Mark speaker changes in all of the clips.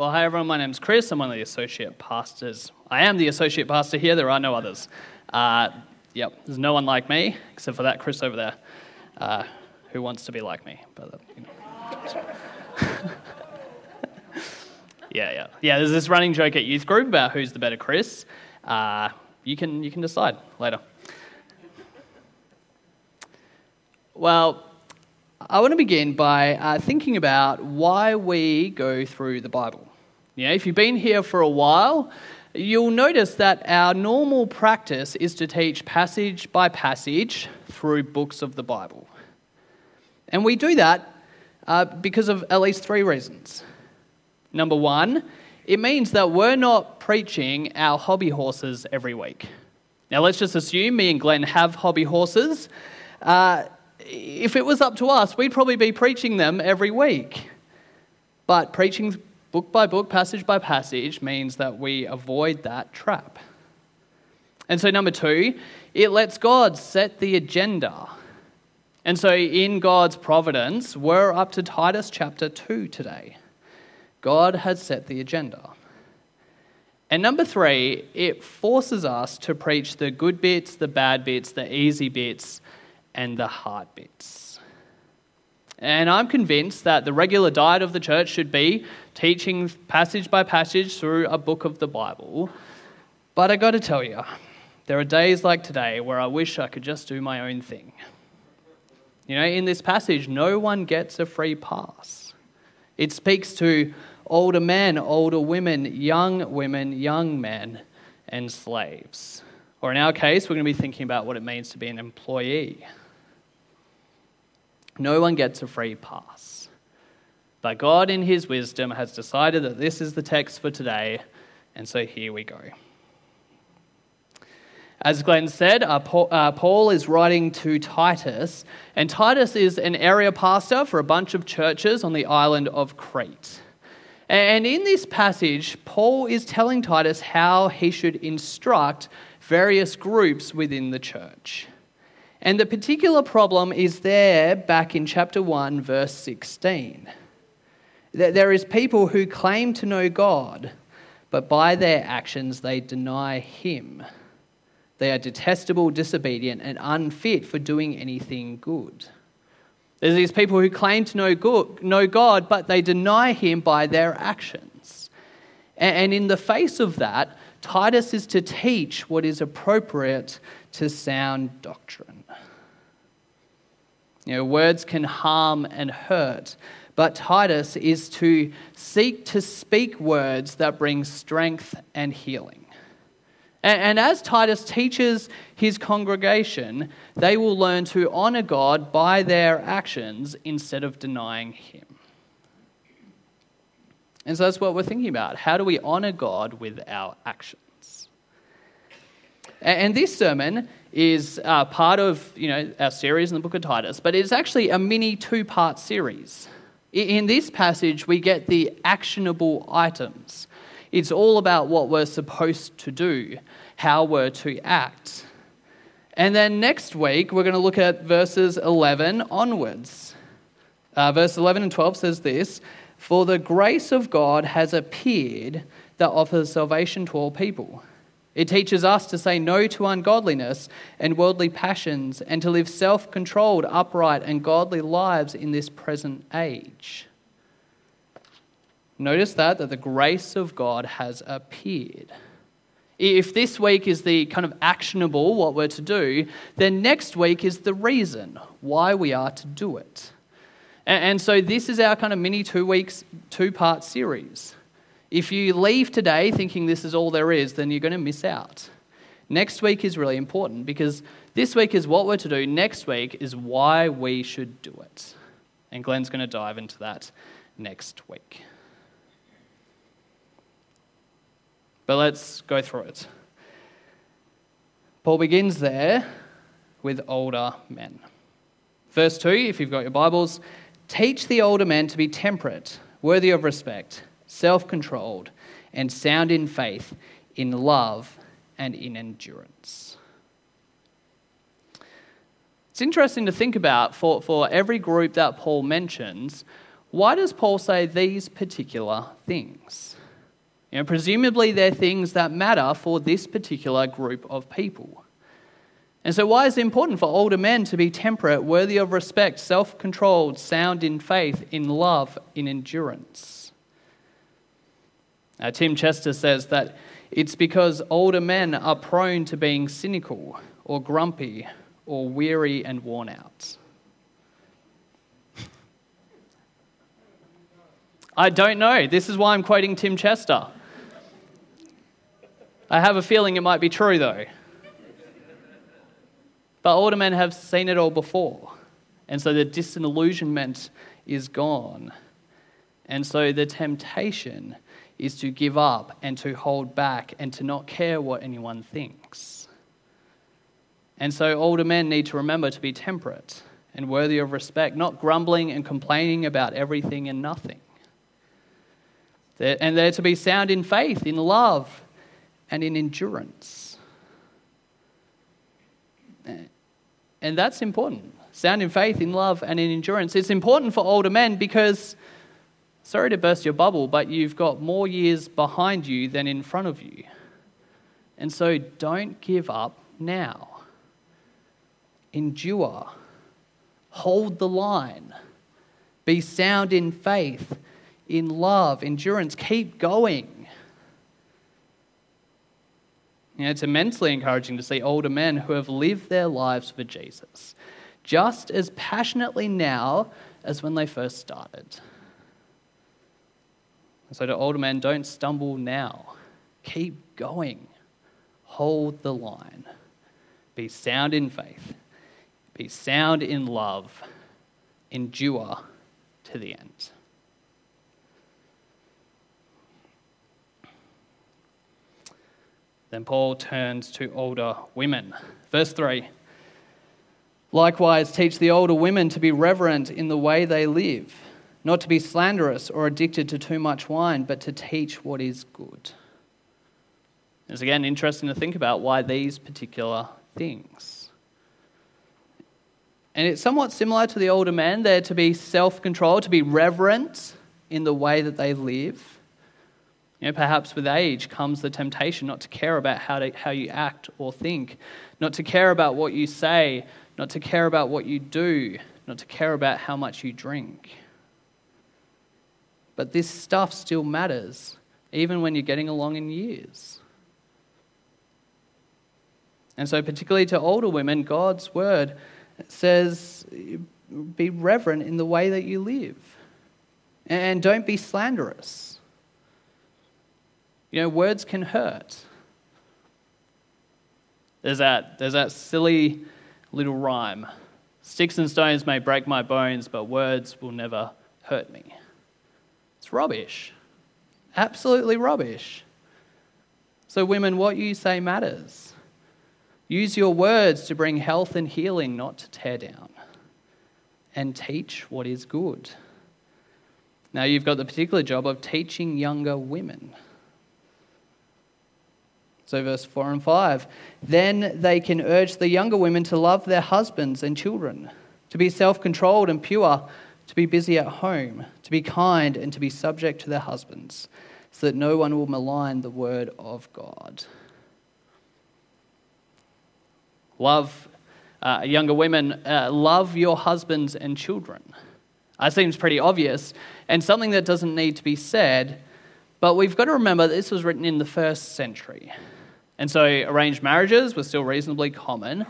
Speaker 1: Well, hi everyone, my name's Chris. I'm one of the associate pastors. I am the associate pastor here, there are no others. Uh, yep, there's no one like me, except for that Chris over there, uh, who wants to be like me. But, uh, you know. yeah, yeah. Yeah, there's this running joke at youth group about who's the better Chris. Uh, you, can, you can decide later. Well, I want to begin by uh, thinking about why we go through the Bible. Yeah, if you've been here for a while, you'll notice that our normal practice is to teach passage by passage through books of the Bible. And we do that uh, because of at least three reasons. Number one, it means that we're not preaching our hobby horses every week. Now, let's just assume me and Glenn have hobby horses. Uh, if it was up to us, we'd probably be preaching them every week. But preaching book by book, passage by passage, means that we avoid that trap. And so, number two, it lets God set the agenda. And so, in God's providence, we're up to Titus chapter 2 today. God has set the agenda. And number three, it forces us to preach the good bits, the bad bits, the easy bits, and the hard bits. And I'm convinced that the regular diet of the church should be teaching passage by passage through a book of the Bible. But I got to tell you, there are days like today where I wish I could just do my own thing. You know, in this passage, no one gets a free pass. It speaks to older men, older women, young women, young men, and slaves. Or in our case, we're going to be thinking about what it means to be an employee. No one gets a free pass. But God, in His wisdom, has decided that this is the text for today, and so here we go. As Glenn said, uh, uh, Paul, is writing to Titus, and Titus is an area pastor for a bunch of churches on the island of Crete. And in this passage, Paul is telling Titus how he should instruct various groups within the church. And the particular problem is there back in chapter 1, verse 16. That there is people who claim to know God, but by their actions they deny Him. They are detestable, disobedient, and unfit for doing anything good. There's these people who claim to know, know God, but they deny Him by their actions. And in the face of that, Titus is to teach what is appropriate to sound doctrine. You know, words can harm and hurt, but Titus is to seek to speak words that bring strength and healing. And, as Titus teaches his congregation, they will learn to honor God by their actions instead of denying Him. And so that's what we're thinking about. How do we honor God with our actions? And this sermon is uh, part of you know, our series in the book of Titus, but it's actually a mini two part series. In this passage, we get the actionable items. It's all about what we're supposed to do, how we're to act. And then next week, we're going to look at verses 11 onwards. Uh, verse 11 and 12 says this For the grace of God has appeared that offers salvation to all people it teaches us to say no to ungodliness and worldly passions and to live self controlled, upright, and godly lives in this present age. Notice that, that the grace of God has appeared. If this week is the kind of actionable, what we're to do, then next week is the reason why we are to do it. And so this is our kind of mini two weeks, two part series. If you leave today thinking this is all there is, then you're going to miss out. Next week is really important because this week is what we're to do. Next week is why we should do it. And Glenn's going to dive into that next week. But let's go through it. Paul begins there with older men. Verse 2, if you've got your Bibles, teach the older men to be temperate, worthy of respect self controlled, and sound in faith, in love, and in endurance. It's interesting to think about for, for every group that Paul mentions, why does Paul say these particular things? You know, presumably, they're things that matter for this particular group of people. And so, why is it important for older men to be temperate, worthy of respect, self controlled, sound in faith, in love, in endurance? Now, Tim Chester says that it's because older men are prone to being cynical or grumpy or weary and worn out. I don't know. This is why I'm quoting Tim Chester. I have a feeling it might be true, though. But older men have seen it all before. And so the disillusionment is gone. And so the temptation is to give up and to hold back and to not care what anyone thinks. And so older men need to remember to be temperate and worthy of respect, not grumbling and complaining about everything and nothing. And they're to be sound in faith, in love, and in endurance. And that's important. Sound in faith, in love, and in endurance. It's important for older men because, sorry to burst your bubble, but you've got more years behind you than in front of you. And so don't give up now. Endure. Hold the line. Be sound in faith, in love, endurance. Keep going. You know, it's immensely encouraging to see older men who have lived their lives for Jesus, just as passionately now as when they first started. So, to older men, don't stumble now. Keep going. Hold the line. Be sound in faith. Be sound in love. Endure to the end. Then Paul turns to older women. Verse 3 Likewise, teach the older women to be reverent in the way they live, not to be slanderous or addicted to too much wine, but to teach what is good. It's again interesting to think about why these particular things. And it's somewhat similar to the older men. They're to be self controlled, to be reverent in the way that they live you know, perhaps with age comes the temptation not to care about how, to, how you act or think, not to care about what you say, not to care about what you do, not to care about how much you drink. But this stuff still matters, even when you're getting along in years. And so, particularly to older women, God's word says be reverent in the way that you live. And don't be slanderous. You know, words can hurt. There's that, there's that silly little rhyme Sticks and stones may break my bones, but words will never hurt me. It's rubbish. Absolutely rubbish. So, women, what you say matters. Use your words to bring health and healing, not to tear down. And teach what is good. Now, you've got the particular job of teaching younger women. So, verse 4 and 5 Then they can urge the younger women to love their husbands and children, to be self controlled and pure, to be busy at home, to be kind, and to be subject to their husbands, so that no one will malign the word of God. Love uh, younger women, uh, love your husbands and children. That seems pretty obvious, and something that doesn't need to be said, but we've got to remember this was written in the first century. And so arranged marriages were still reasonably common,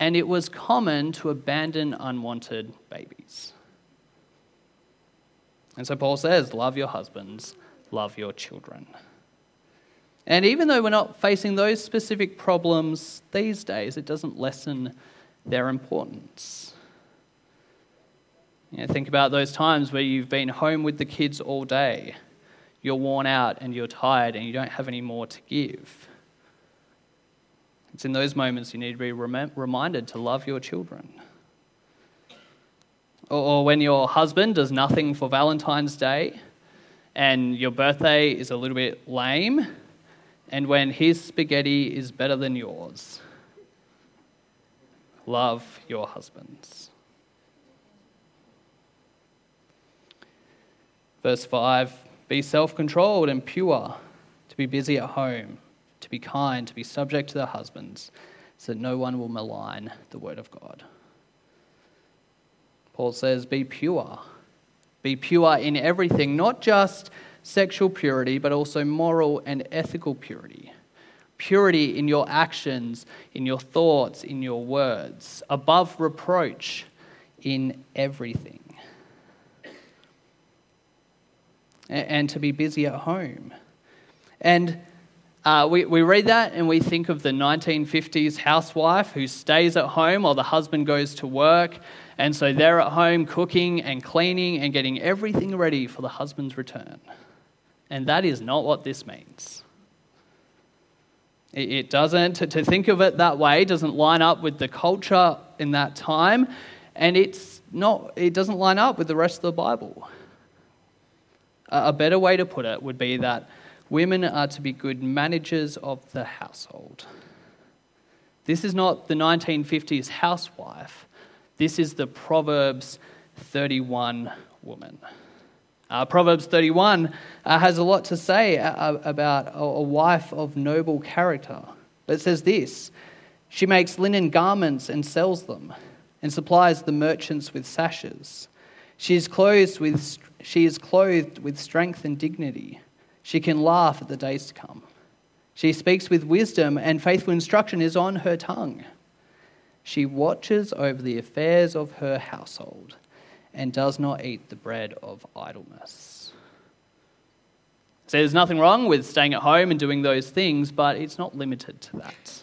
Speaker 1: and it was common to abandon unwanted babies. And so Paul says, Love your husbands, love your children. And even though we're not facing those specific problems these days, it doesn't lessen their importance. You know, think about those times where you've been home with the kids all day, you're worn out and you're tired and you don't have any more to give. It's in those moments you need to be rem- reminded to love your children. Or, or when your husband does nothing for Valentine's Day and your birthday is a little bit lame, and when his spaghetti is better than yours. Love your husbands. Verse 5 Be self controlled and pure, to be busy at home, be kind, to be subject to their husbands, so that no one will malign the word of God. Paul says, Be pure. Be pure in everything, not just sexual purity, but also moral and ethical purity. Purity in your actions, in your thoughts, in your words, above reproach in everything. And to be busy at home. And uh, we, we read that and we think of the 1950s housewife who stays at home while the husband goes to work. And so they're at home cooking and cleaning and getting everything ready for the husband's return. And that is not what this means. It doesn't, to think of it that way, doesn't line up with the culture in that time, and it's not, it doesn't line up with the rest of the Bible. A better way to put it would be that women are to be good managers of the household. This is not the 1950s housewife, this is the Proverbs 31 woman. Uh, Proverbs 31 uh, has a lot to say uh, about a, a wife of noble character. It says this She makes linen garments and sells them, and supplies the merchants with sashes. She is clothed with, she is clothed with strength and dignity. She can laugh at the days to come. She speaks with wisdom, and faithful instruction is on her tongue. She watches over the affairs of her household and does not eat the bread of idleness. So there's nothing wrong with staying at home and doing those things, but it's not limited to that.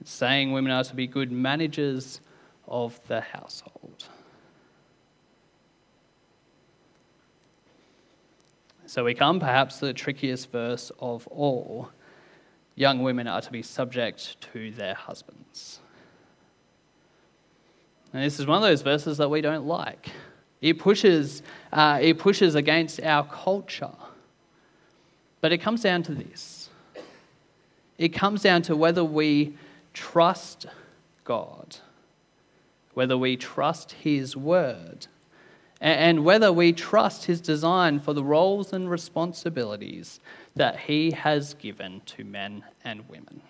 Speaker 1: It's saying women are to be good managers of the household. So we come perhaps to the trickiest verse of all. Young women are to be subject to their husbands. And this is one of those verses that we don't like. It pushes, uh, it pushes against our culture. But it comes down to this it comes down to whether we trust God, whether we trust His word, and whether we trust His design for the roles and responsibilities that He has given to men and women.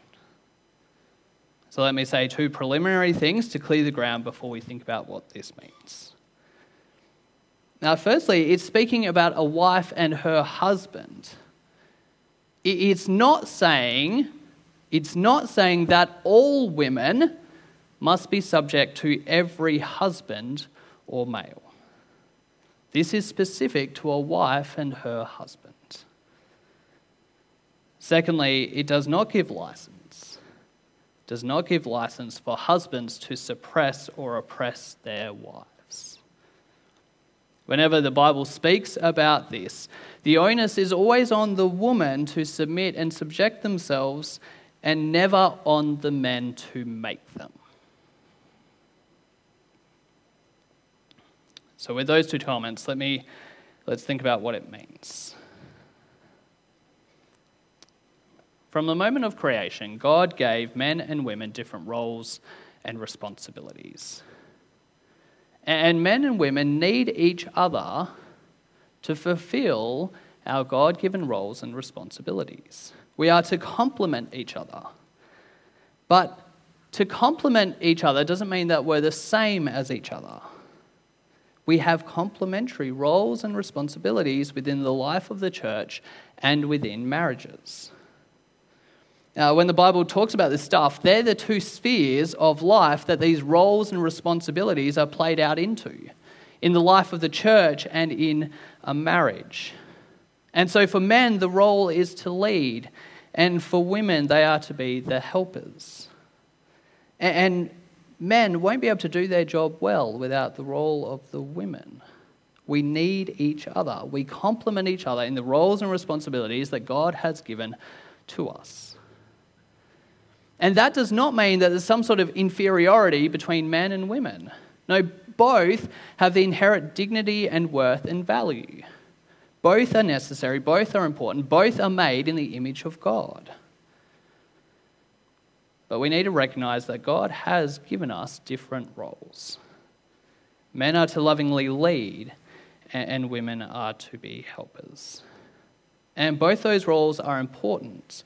Speaker 1: So let me say two preliminary things to clear the ground before we think about what this means. Now, firstly, it's speaking about a wife and her husband. It's not saying, it's not saying that all women must be subject to every husband or male. This is specific to a wife and her husband. Secondly, it does not give license does not give license for husbands to suppress or oppress their wives. Whenever the Bible speaks about this, the onus is always on the woman to submit and subject themselves and never on the men to make them. So with those two comments, let me let's think about what it means. From the moment of creation, God gave men and women different roles and responsibilities. And men and women need each other to fulfill our God given roles and responsibilities. We are to complement each other. But to complement each other doesn't mean that we're the same as each other. We have complementary roles and responsibilities within the life of the church and within marriages. Uh, when the Bible talks about this stuff, they're the two spheres of life that these roles and responsibilities are played out into in the life of the church and in a marriage. And so for men, the role is to lead, and for women, they are to be the helpers. And men won't be able to do their job well without the role of the women. We need each other. We complement each other in the roles and responsibilities that God has given to us. And that does not mean that there's some sort of inferiority between men and women. No, both have the inherent dignity and worth and value. Both are necessary, both are important, both are made in the image of God. But we need to recognize that God has given us different roles. Men are to lovingly lead, and women are to be helpers. And both those roles are important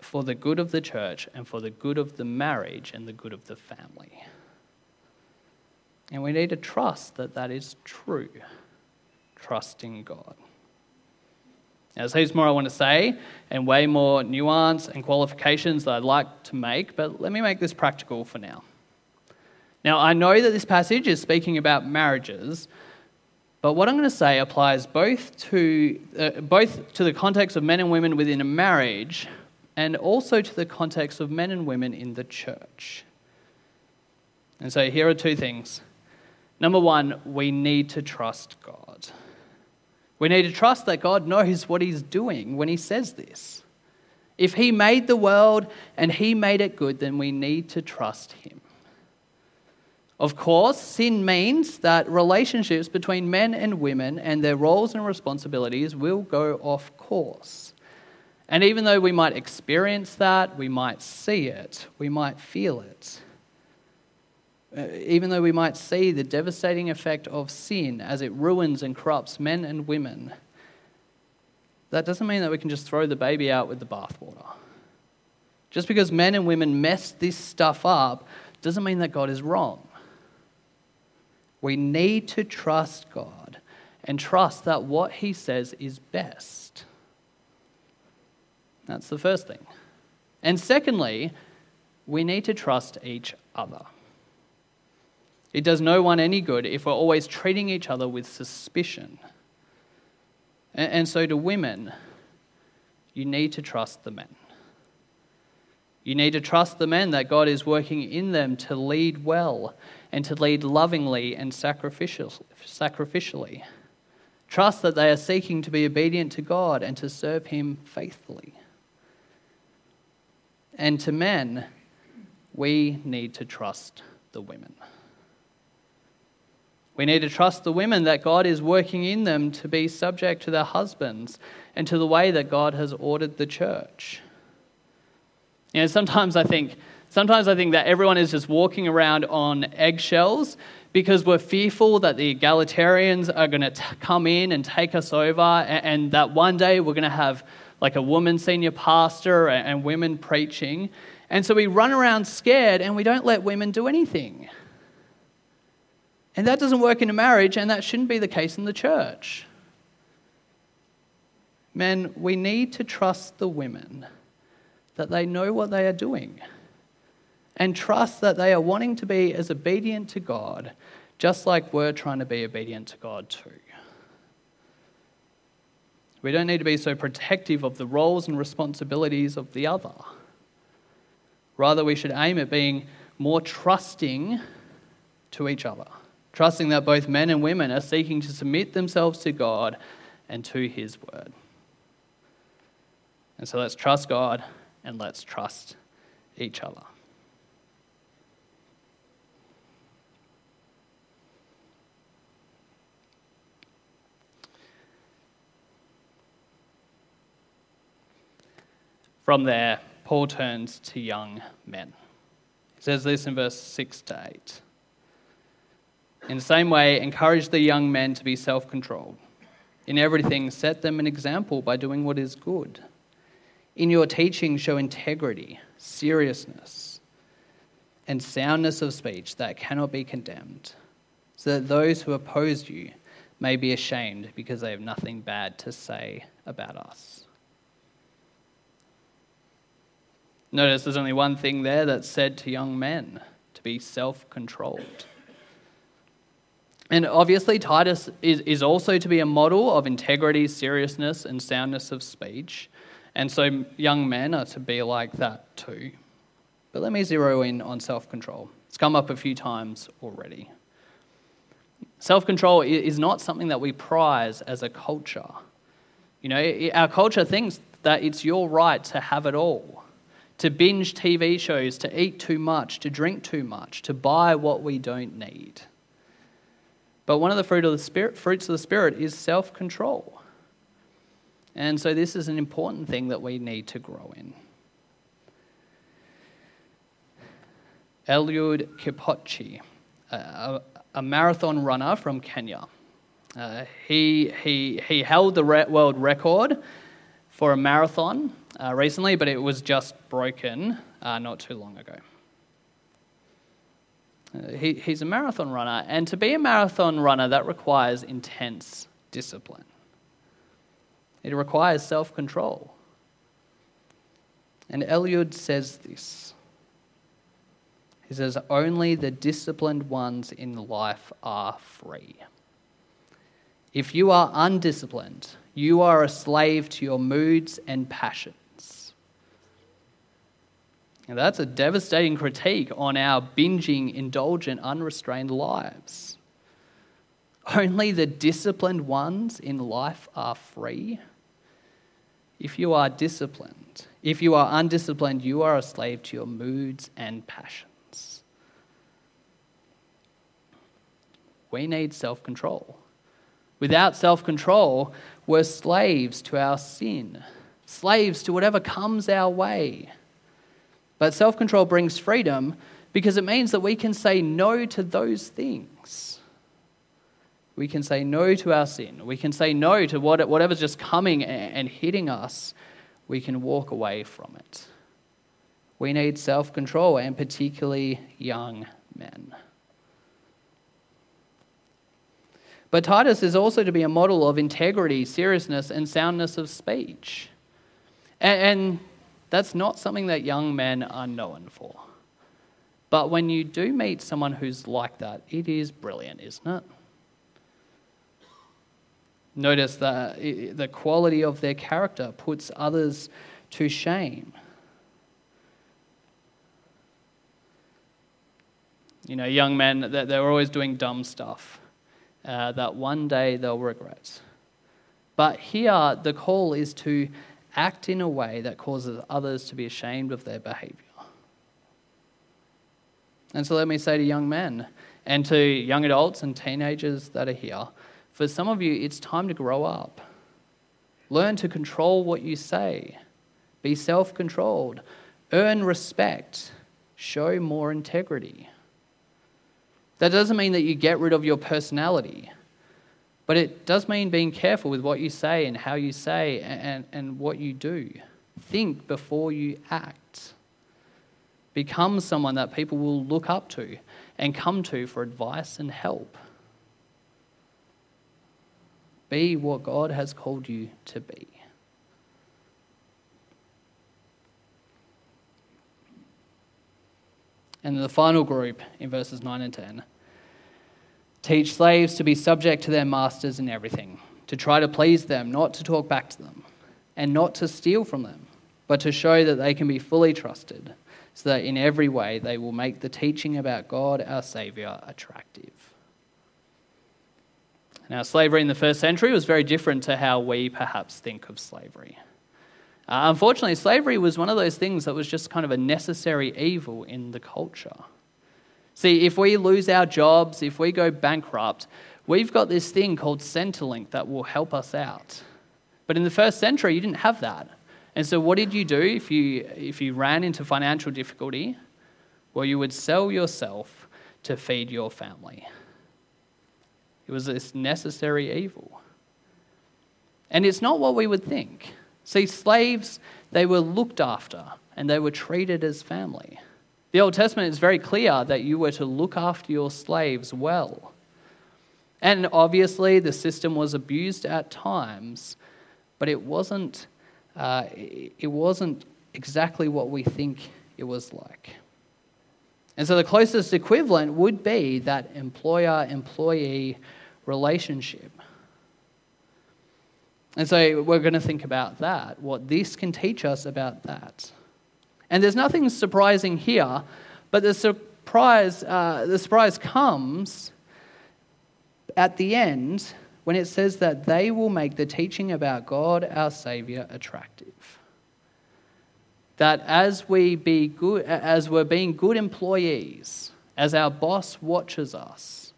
Speaker 1: for the good of the church and for the good of the marriage and the good of the family. And we need to trust that that is true. Trusting God. Now, there's heaps more I want to say, and way more nuance and qualifications that I'd like to make, but let me make this practical for now. Now, I know that this passage is speaking about marriages, but what I'm going to say applies both to, uh, both to the context of men and women within a marriage and also to the context of men and women in the church. And so here are two things. Number one, we need to trust God. We need to trust that God knows what He's doing when He says this. If He made the world and He made it good, then we need to trust Him. Of course, sin means that relationships between men and women and their roles and responsibilities will go off course. And even though we might experience that, we might see it, we might feel it, uh, even though we might see the devastating effect of sin as it ruins and corrupts men and women, that doesn't mean that we can just throw the baby out with the bathwater. Just because men and women mess this stuff up doesn't mean that God is wrong. We need to trust God and trust that what He says is best. That's the first thing. And secondly, we need to trust each other. It does no one any good if we're always treating each other with suspicion. And so, to women, you need to trust the men. You need to trust the men that God is working in them to lead well and to lead lovingly and sacrificially. Trust that they are seeking to be obedient to God and to serve Him faithfully. And to men, we need to trust the women. We need to trust the women that God is working in them to be subject to their husbands and to the way that God has ordered the church. You know, sometimes I think, sometimes I think that everyone is just walking around on eggshells because we're fearful that the egalitarians are going to come in and take us over, and, and that one day we're going to have like a woman senior pastor and, and women preaching. And so we run around scared and we don't let women do anything. And that doesn't work in a marriage, and that shouldn't be the case in the church. Men, we need to trust the women that they know what they are doing and trust that they are wanting to be as obedient to God, just like we're trying to be obedient to God too. We don't need to be so protective of the roles and responsibilities of the other. Rather, we should aim at being more trusting to each other, trusting that both men and women are seeking to submit themselves to God and to His word. And so let's trust God and let's trust each other. From there, Paul turns to young men. He says this in verse 6 to 8. In the same way, encourage the young men to be self controlled. In everything, set them an example by doing what is good. In your teaching, show integrity, seriousness, and soundness of speech that cannot be condemned, so that those who oppose you may be ashamed because they have nothing bad to say about us. Notice there's only one thing there that's said to young men to be self controlled. And obviously, Titus is, is also to be a model of integrity, seriousness, and soundness of speech. And so young men are to be like that too. But let me zero in on self control. It's come up a few times already. Self control is not something that we prize as a culture. You know, our culture thinks that it's your right to have it all to binge TV shows, to eat too much, to drink too much, to buy what we don't need. But one of the, fruit of the spirit, fruits of the Spirit is self control. And so this is an important thing that we need to grow in. Eliud Kipchoge, a, a marathon runner from Kenya. Uh, he, he, he held the re- world record for a marathon uh, recently, but it was just broken uh, not too long ago. Uh, he, he's a marathon runner, and to be a marathon runner, that requires intense discipline. It requires self control. And Eliud says this. He says, Only the disciplined ones in life are free. If you are undisciplined, you are a slave to your moods and passions. And that's a devastating critique on our binging, indulgent, unrestrained lives. Only the disciplined ones in life are free. If you are disciplined, if you are undisciplined, you are a slave to your moods and passions. We need self control. Without self control, we're slaves to our sin, slaves to whatever comes our way. But self control brings freedom because it means that we can say no to those things. We can say no to our sin. We can say no to whatever's just coming and hitting us. We can walk away from it. We need self control, and particularly young men. But Titus is also to be a model of integrity, seriousness, and soundness of speech. And, and that's not something that young men are known for. But when you do meet someone who's like that, it is brilliant, isn't it? Notice that the quality of their character puts others to shame. You know, young men, they're always doing dumb stuff uh, that one day they'll regret. But here, the call is to act in a way that causes others to be ashamed of their behavior. And so let me say to young men and to young adults and teenagers that are here for some of you, it's time to grow up. Learn to control what you say, be self controlled, earn respect, show more integrity. That doesn't mean that you get rid of your personality, but it does mean being careful with what you say and how you say and, and what you do. Think before you act. Become someone that people will look up to and come to for advice and help. Be what God has called you to be. And the final group in verses 9 and 10 teach slaves to be subject to their masters in everything, to try to please them, not to talk back to them, and not to steal from them, but to show that they can be fully trusted, so that in every way they will make the teaching about God our Saviour attractive. Now, slavery in the first century was very different to how we perhaps think of slavery. Uh, unfortunately, slavery was one of those things that was just kind of a necessary evil in the culture. See, if we lose our jobs, if we go bankrupt, we've got this thing called Centrelink that will help us out. But in the first century, you didn't have that. And so, what did you do if you, if you ran into financial difficulty? Well, you would sell yourself to feed your family. It was this necessary evil. And it's not what we would think. See, slaves, they were looked after and they were treated as family. The Old Testament is very clear that you were to look after your slaves well. And obviously, the system was abused at times, but it wasn't, uh, it wasn't exactly what we think it was like. And so, the closest equivalent would be that employer employee relationship. And so we're going to think about that, what this can teach us about that. And there's nothing surprising here, but the surprise, uh, the surprise comes at the end when it says that they will make the teaching about God, our Savior, attractive. That as we be good, as we're being good employees, as our boss watches us,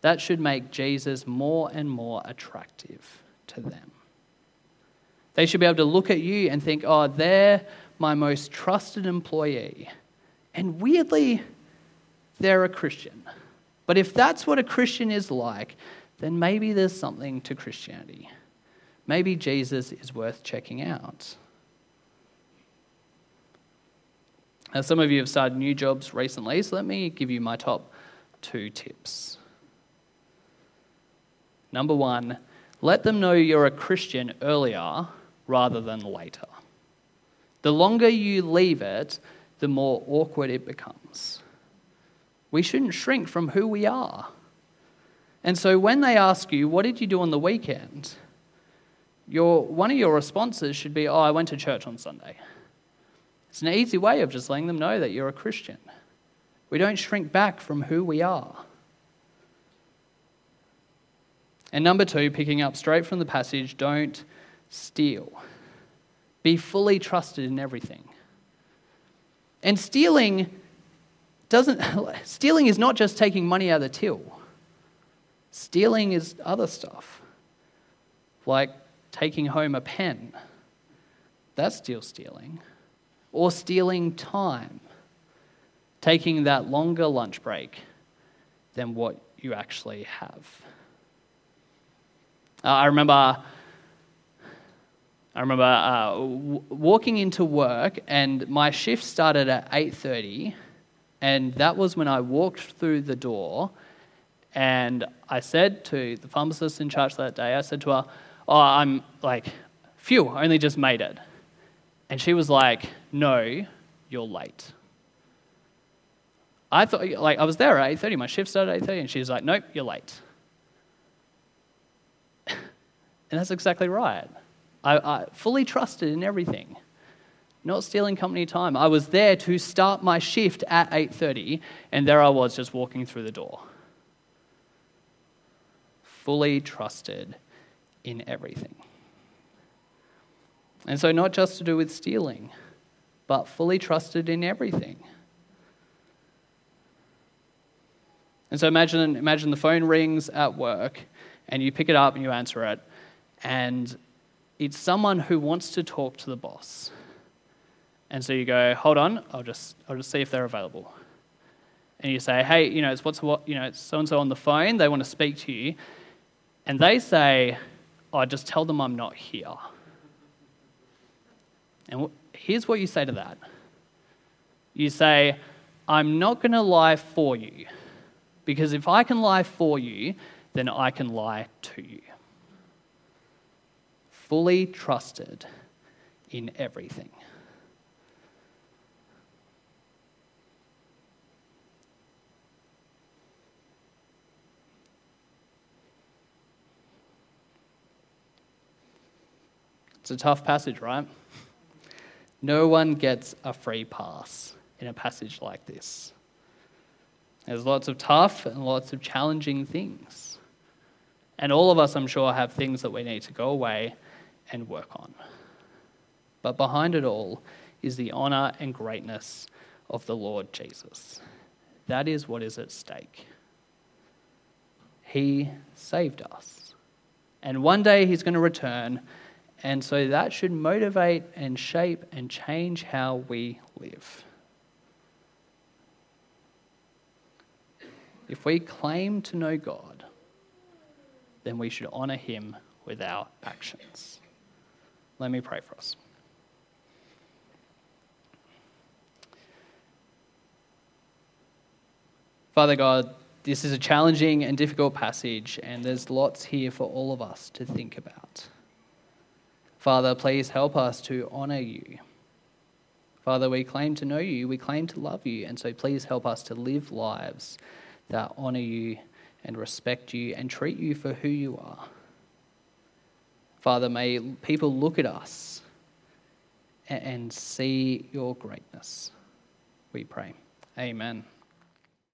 Speaker 1: that should make Jesus more and more attractive to them. They should be able to look at you and think, oh, they're my most trusted employee. And weirdly, they're a Christian. But if that's what a Christian is like, then maybe there's something to Christianity. Maybe Jesus is worth checking out. Now, some of you have started new jobs recently, so let me give you my top two tips. Number one, let them know you're a Christian earlier rather than later. The longer you leave it, the more awkward it becomes. We shouldn't shrink from who we are. And so when they ask you, What did you do on the weekend? Your, one of your responses should be, Oh, I went to church on Sunday. It's an easy way of just letting them know that you're a Christian. We don't shrink back from who we are. And number two, picking up straight from the passage, don't steal. Be fully trusted in everything. And stealing doesn't stealing is not just taking money out of the till. Stealing is other stuff. Like taking home a pen. That's still stealing. Or stealing time. Taking that longer lunch break than what you actually have. Uh, I remember I remember uh, w- walking into work, and my shift started at 8:30, and that was when I walked through the door, and I said to the pharmacist in charge that day, I said to her, "Oh, I'm like, phew, I only just made it," and she was like, "No, you're late." I thought, like, I was there at 8:30. My shift started at 8:30, and she was like, "Nope, you're late." and that's exactly right. I, I fully trusted in everything. Not stealing company time. I was there to start my shift at 8:30 and there I was just walking through the door. Fully trusted in everything. And so not just to do with stealing, but fully trusted in everything. And so imagine, imagine the phone rings at work and you pick it up and you answer it, and it's someone who wants to talk to the boss. And so you go, hold on, I'll just, I'll just see if they're available. And you say, hey, you know, it's what's what, you know, so and so on the phone, they want to speak to you. And they say, oh, just tell them I'm not here. And here's what you say to that you say, I'm not going to lie for you, because if I can lie for you, then I can lie to you fully trusted in everything. It's a tough passage, right? No one gets a free pass in a passage like this. There's lots of tough and lots of challenging things. And all of us, I'm sure, have things that we need to go away and work on. But behind it all is the honor and greatness of the Lord Jesus. That is what is at stake. He saved us. And one day he's going to return. And so that should motivate and shape and change how we live. If we claim to know God, then we should honor him with our actions. Let me pray for us. Father God, this is a challenging and difficult passage, and there's lots here for all of us to think about. Father, please help us to honor you. Father, we claim to know you, we claim to love you, and so please help us to live lives that honor you and respect you and treat you for who you are. Father, may people look at us and see your greatness. We pray. Amen.